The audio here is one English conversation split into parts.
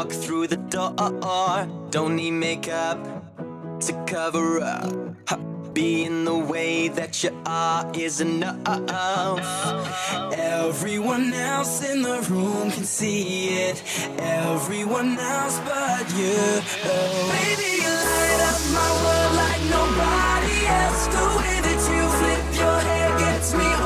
walk through the door. Don't need makeup to cover up. Being the way that you are is enough. Everyone else in the room can see it. Everyone else but you. Oh. Baby, you light up my world like nobody else. The way that you flip your hair gets me.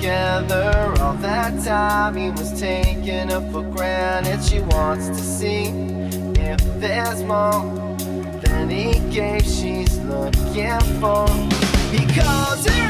together all that time he was taking her for granted. She wants to see if there's more than he gave. She's looking for. He calls her.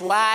That's why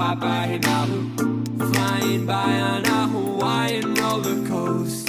Popeye and Alu, flying by on a Hawaiian roller coaster.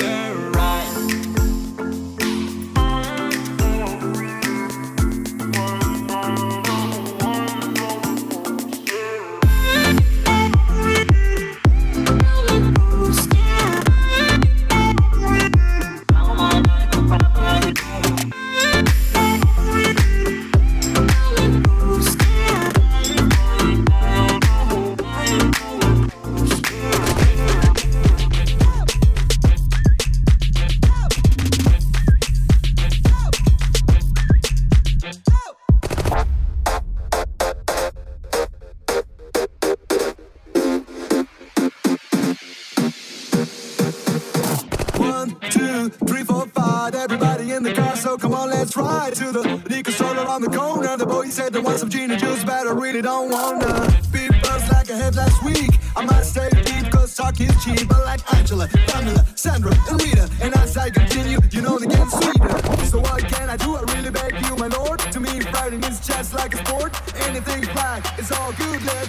said they want some Gina juice, but I really don't wanna. Be buzz like I had last week. I might stay deep, cause talk is cheap. But like Angela, Pamela, Sandra, and Rita. And as I continue, you know they get sweeter. So what can I do? I really beg you, my lord. To me, fighting is just like a sport. Anything's black it's all good, yeah.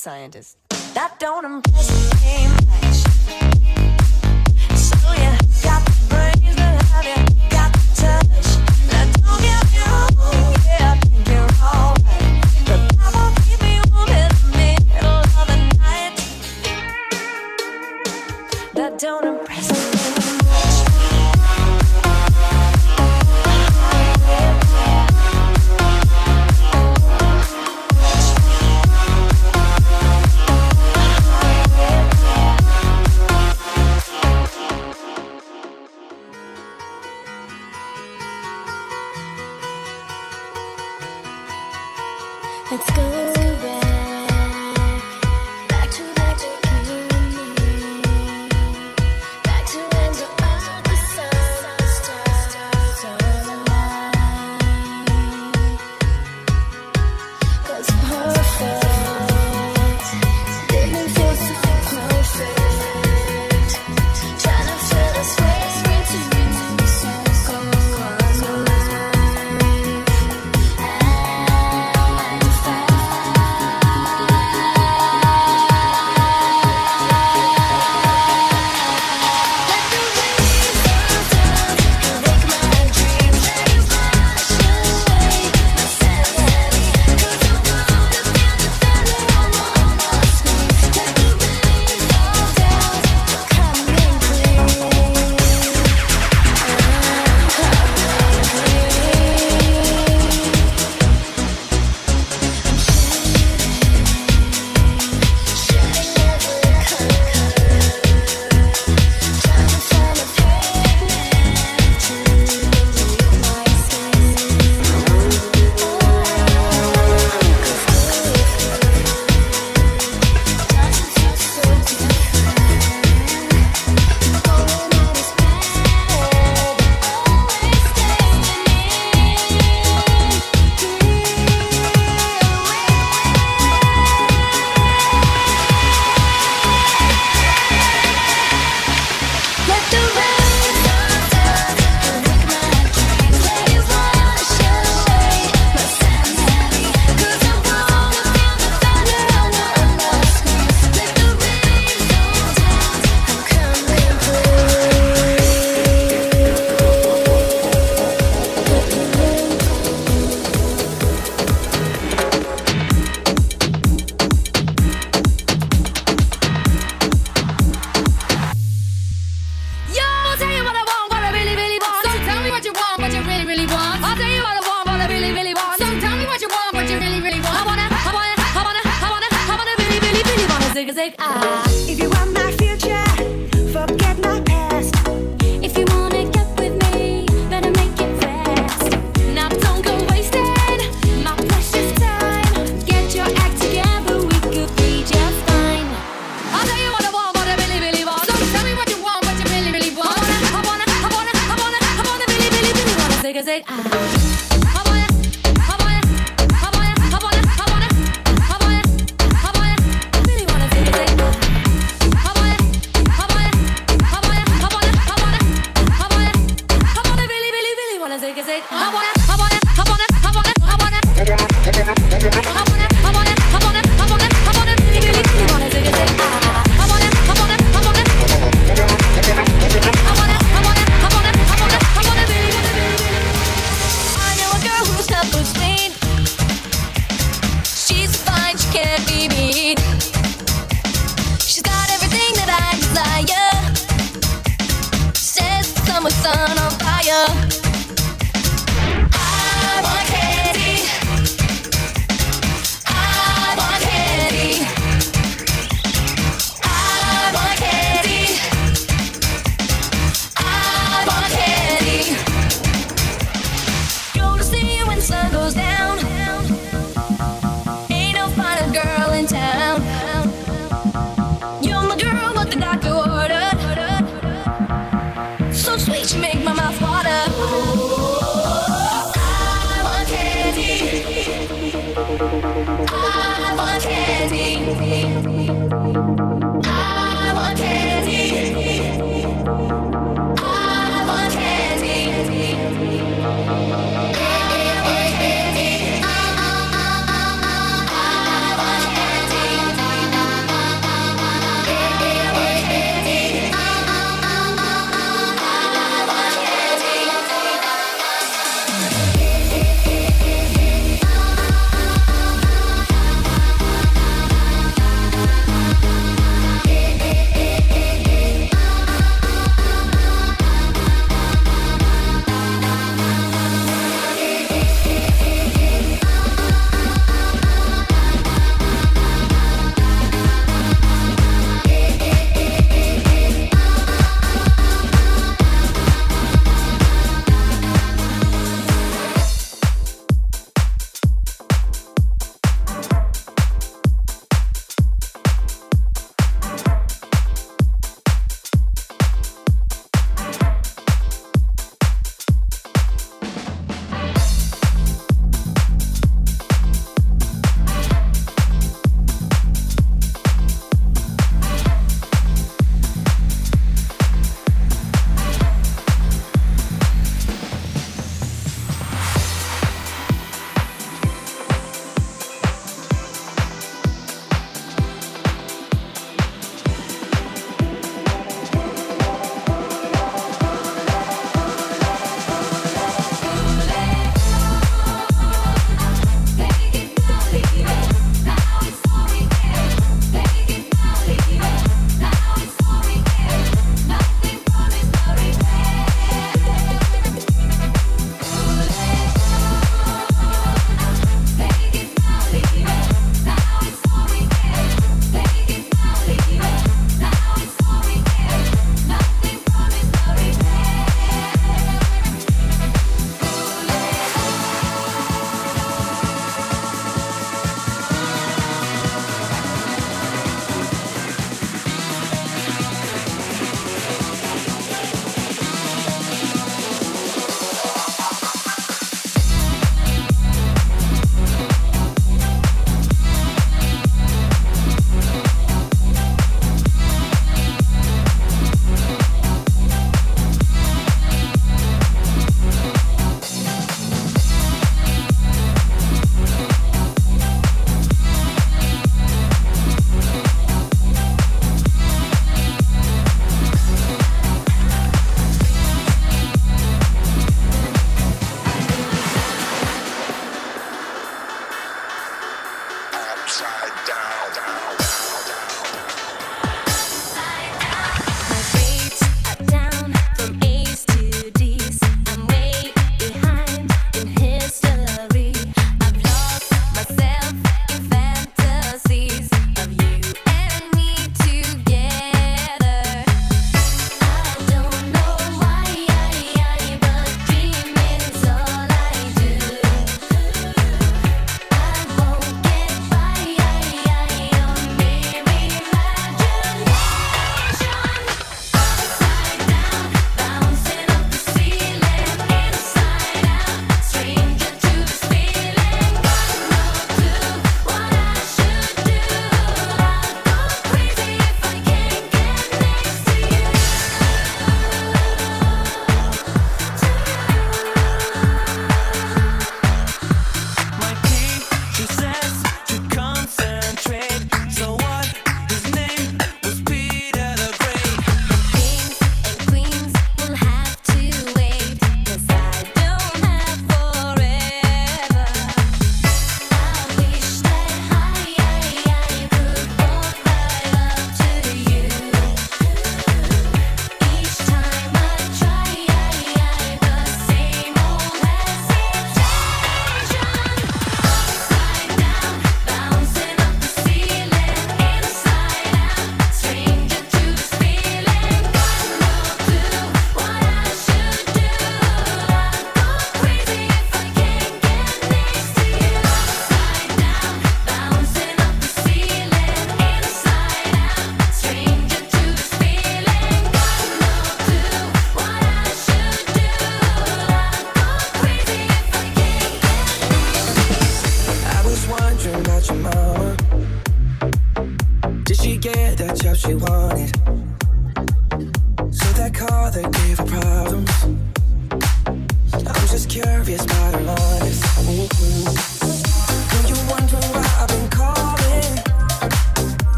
Scientist.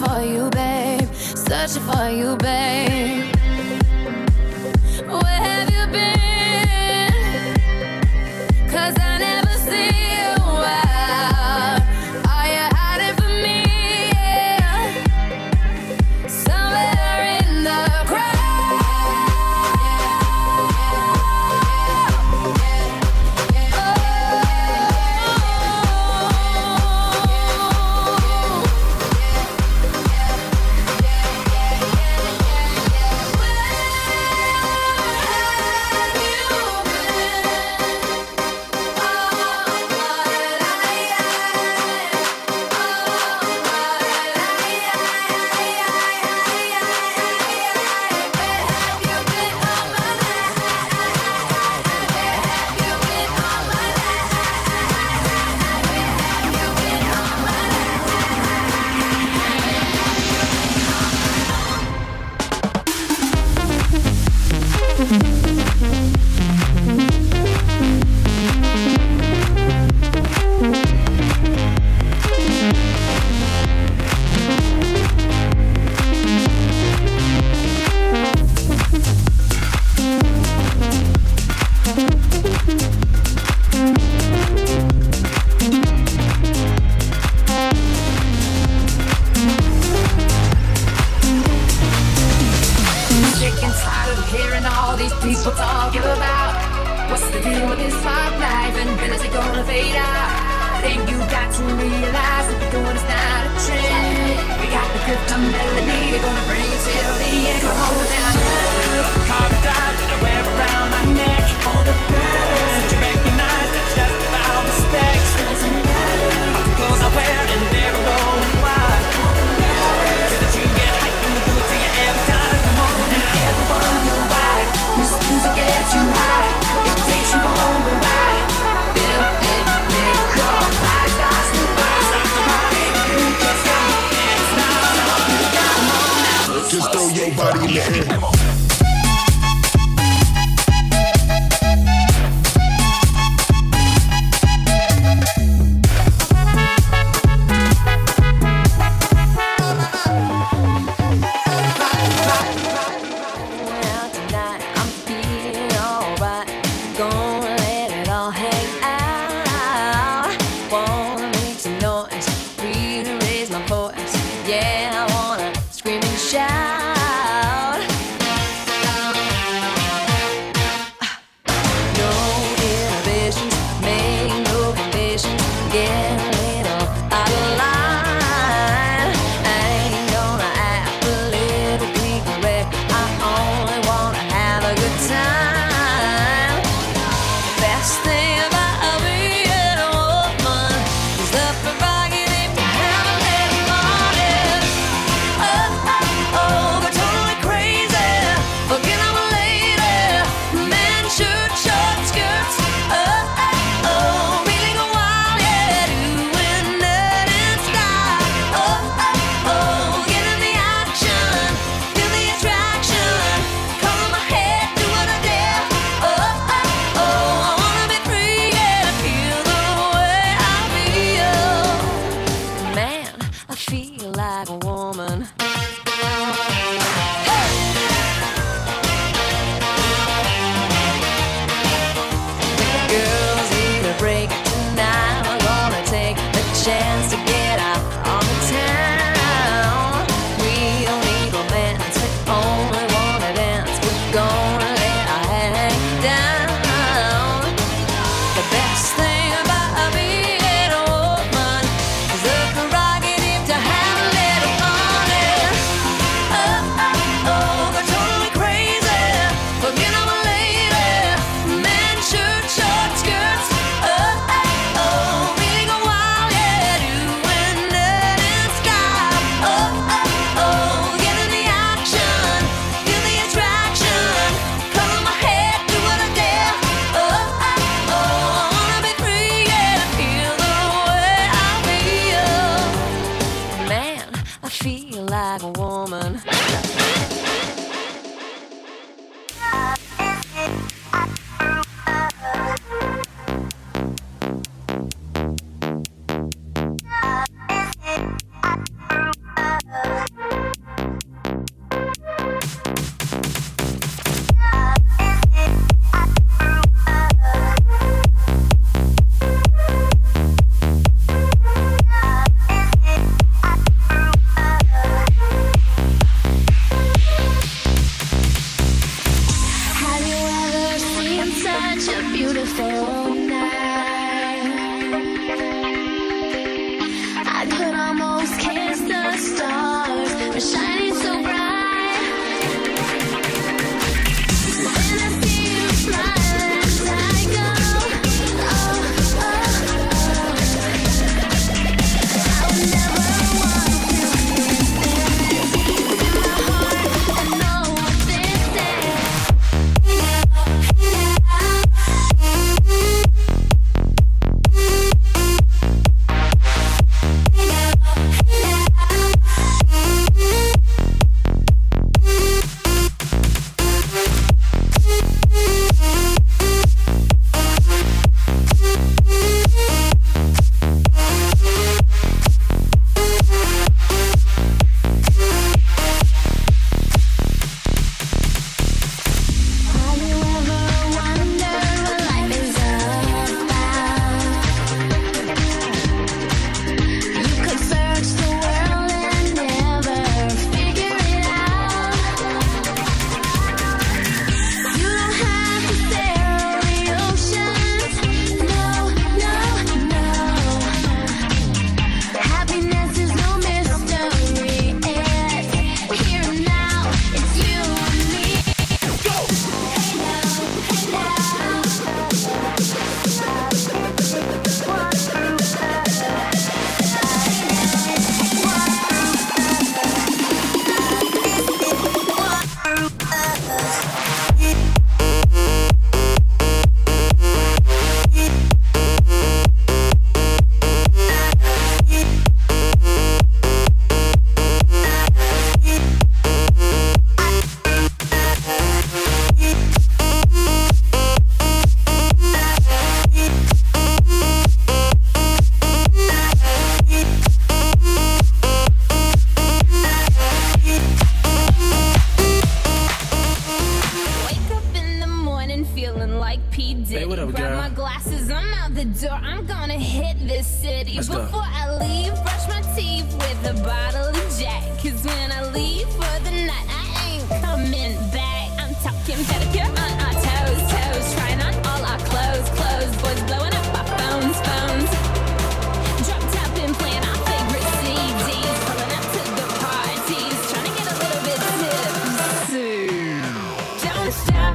for you, babe. Searching for you, babe. beautiful.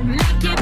make it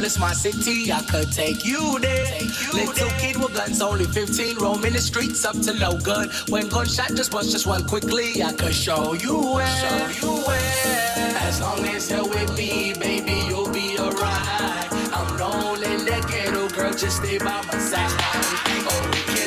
Girl, it's my city, I could take you there. Take you Little there. kid with guns, only 15, roaming the streets up to no good. When gunshot just once, just one quickly, I could show you where. Show you where. As long as you're with me, baby, you'll be alright. I'm rolling that ghetto, girl, just stay by my side. Oh,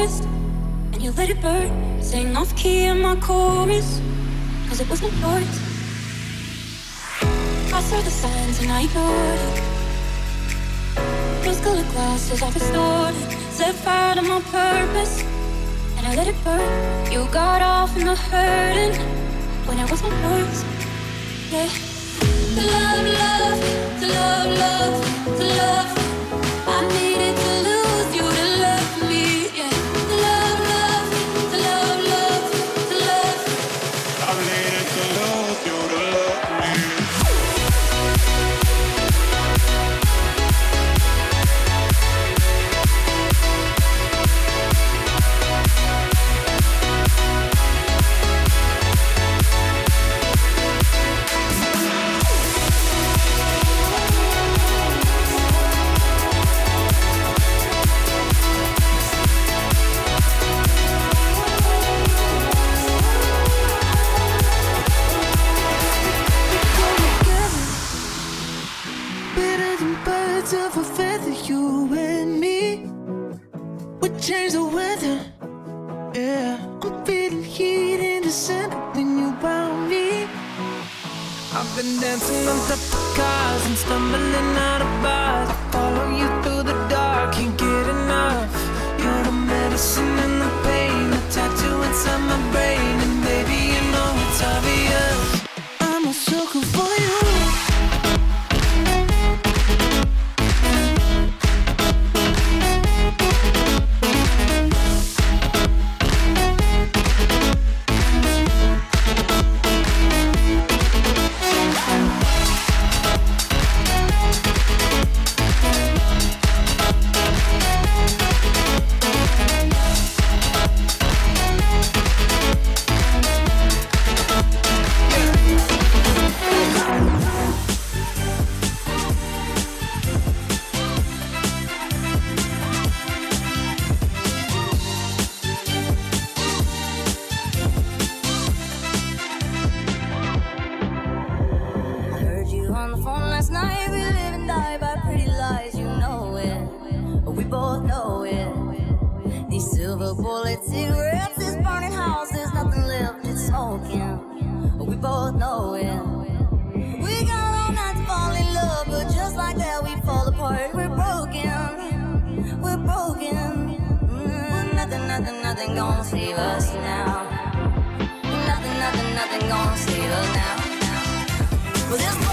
forest and you let it burn. Sing off key in my chorus, cause it was not yours. I saw the signs and I ignored it. Those colored glasses, I distorted. Set fire to my purpose and I let it burn. You got off in the hurting when it was not yours. Yeah. Love, love, love, love. both know it. We got all night to fall in love, but just like that, we fall apart. We're broken, we're broken. Mm, nothing, nothing, nothing gonna save us now. Nothing, nothing, nothing gonna save us now. Well,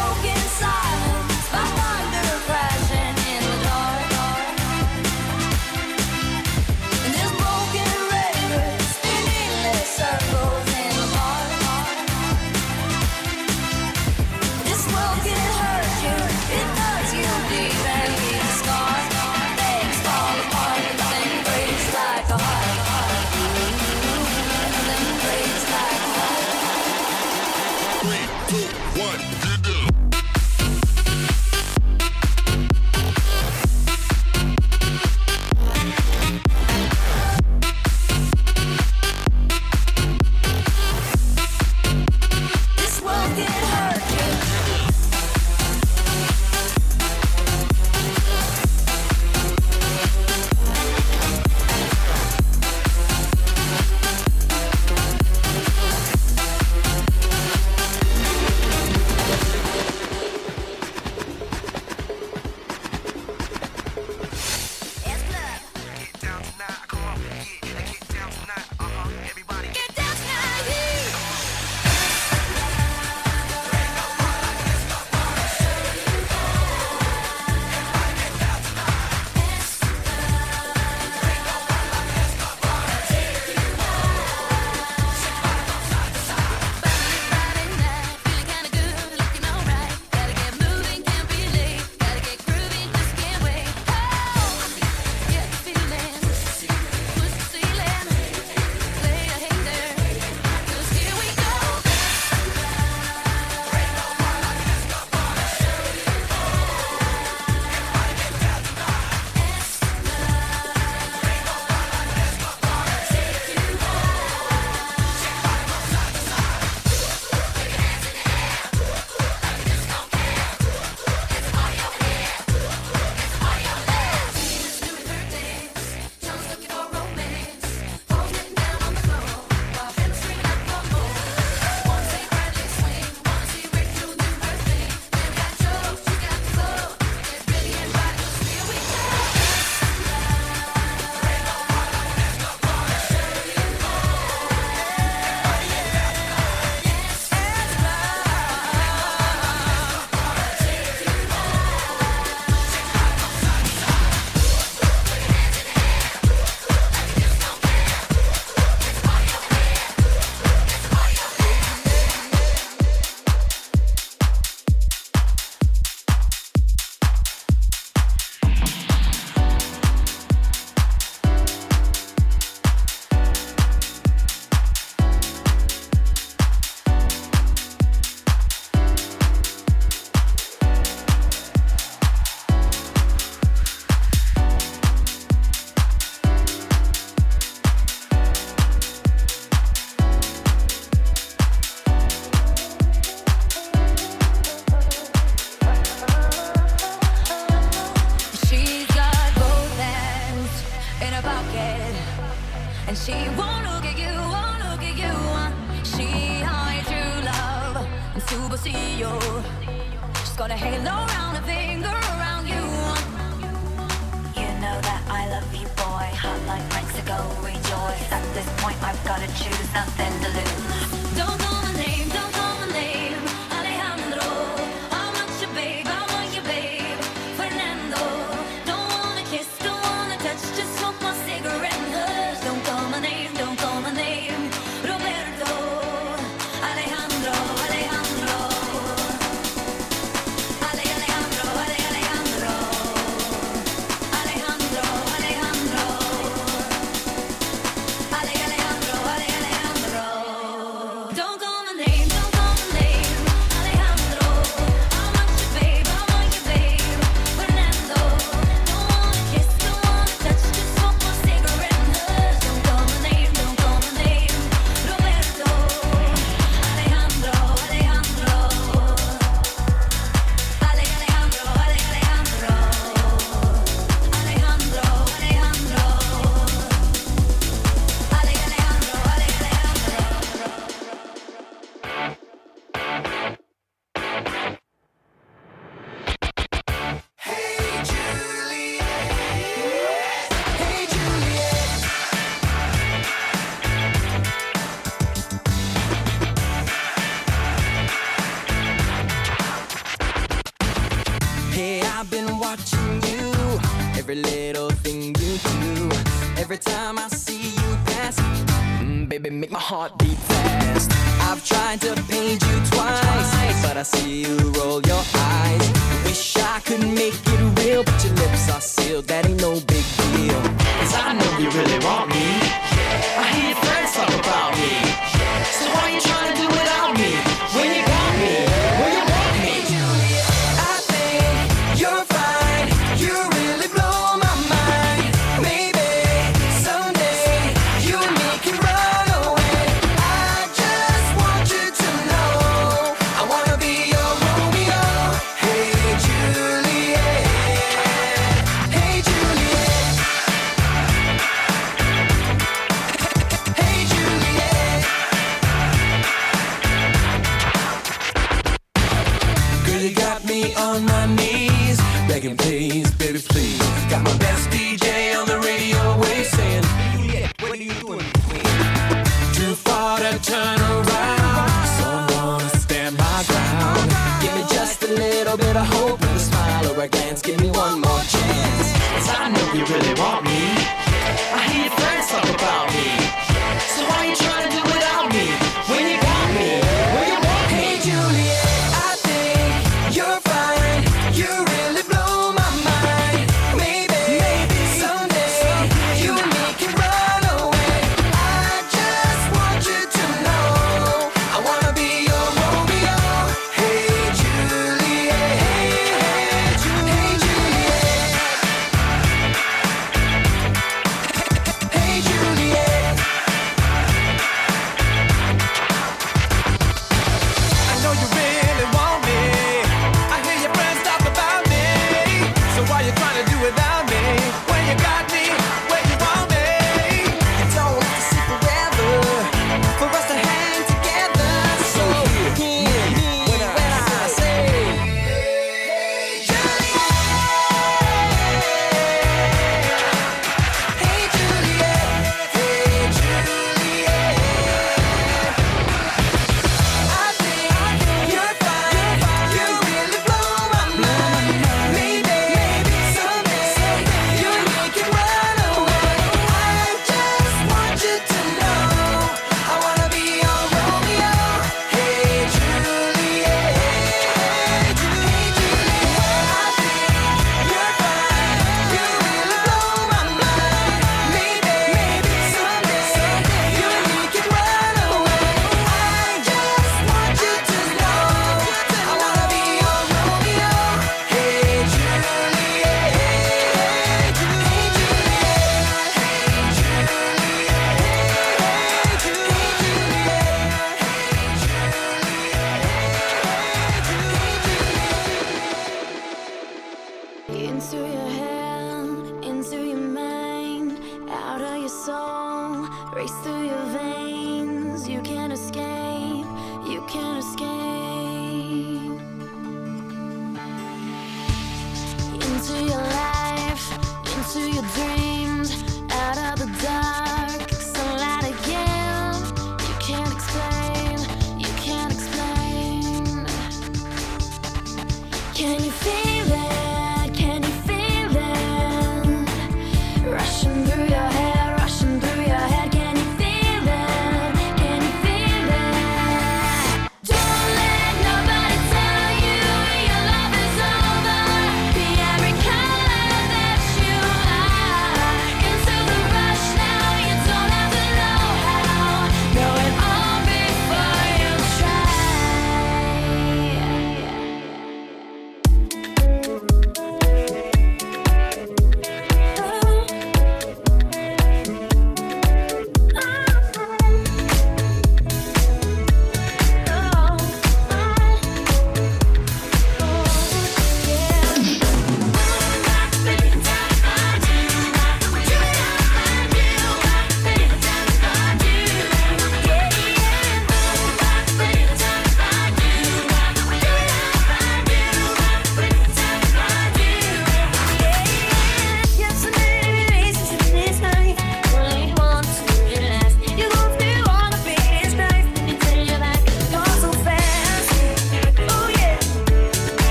see you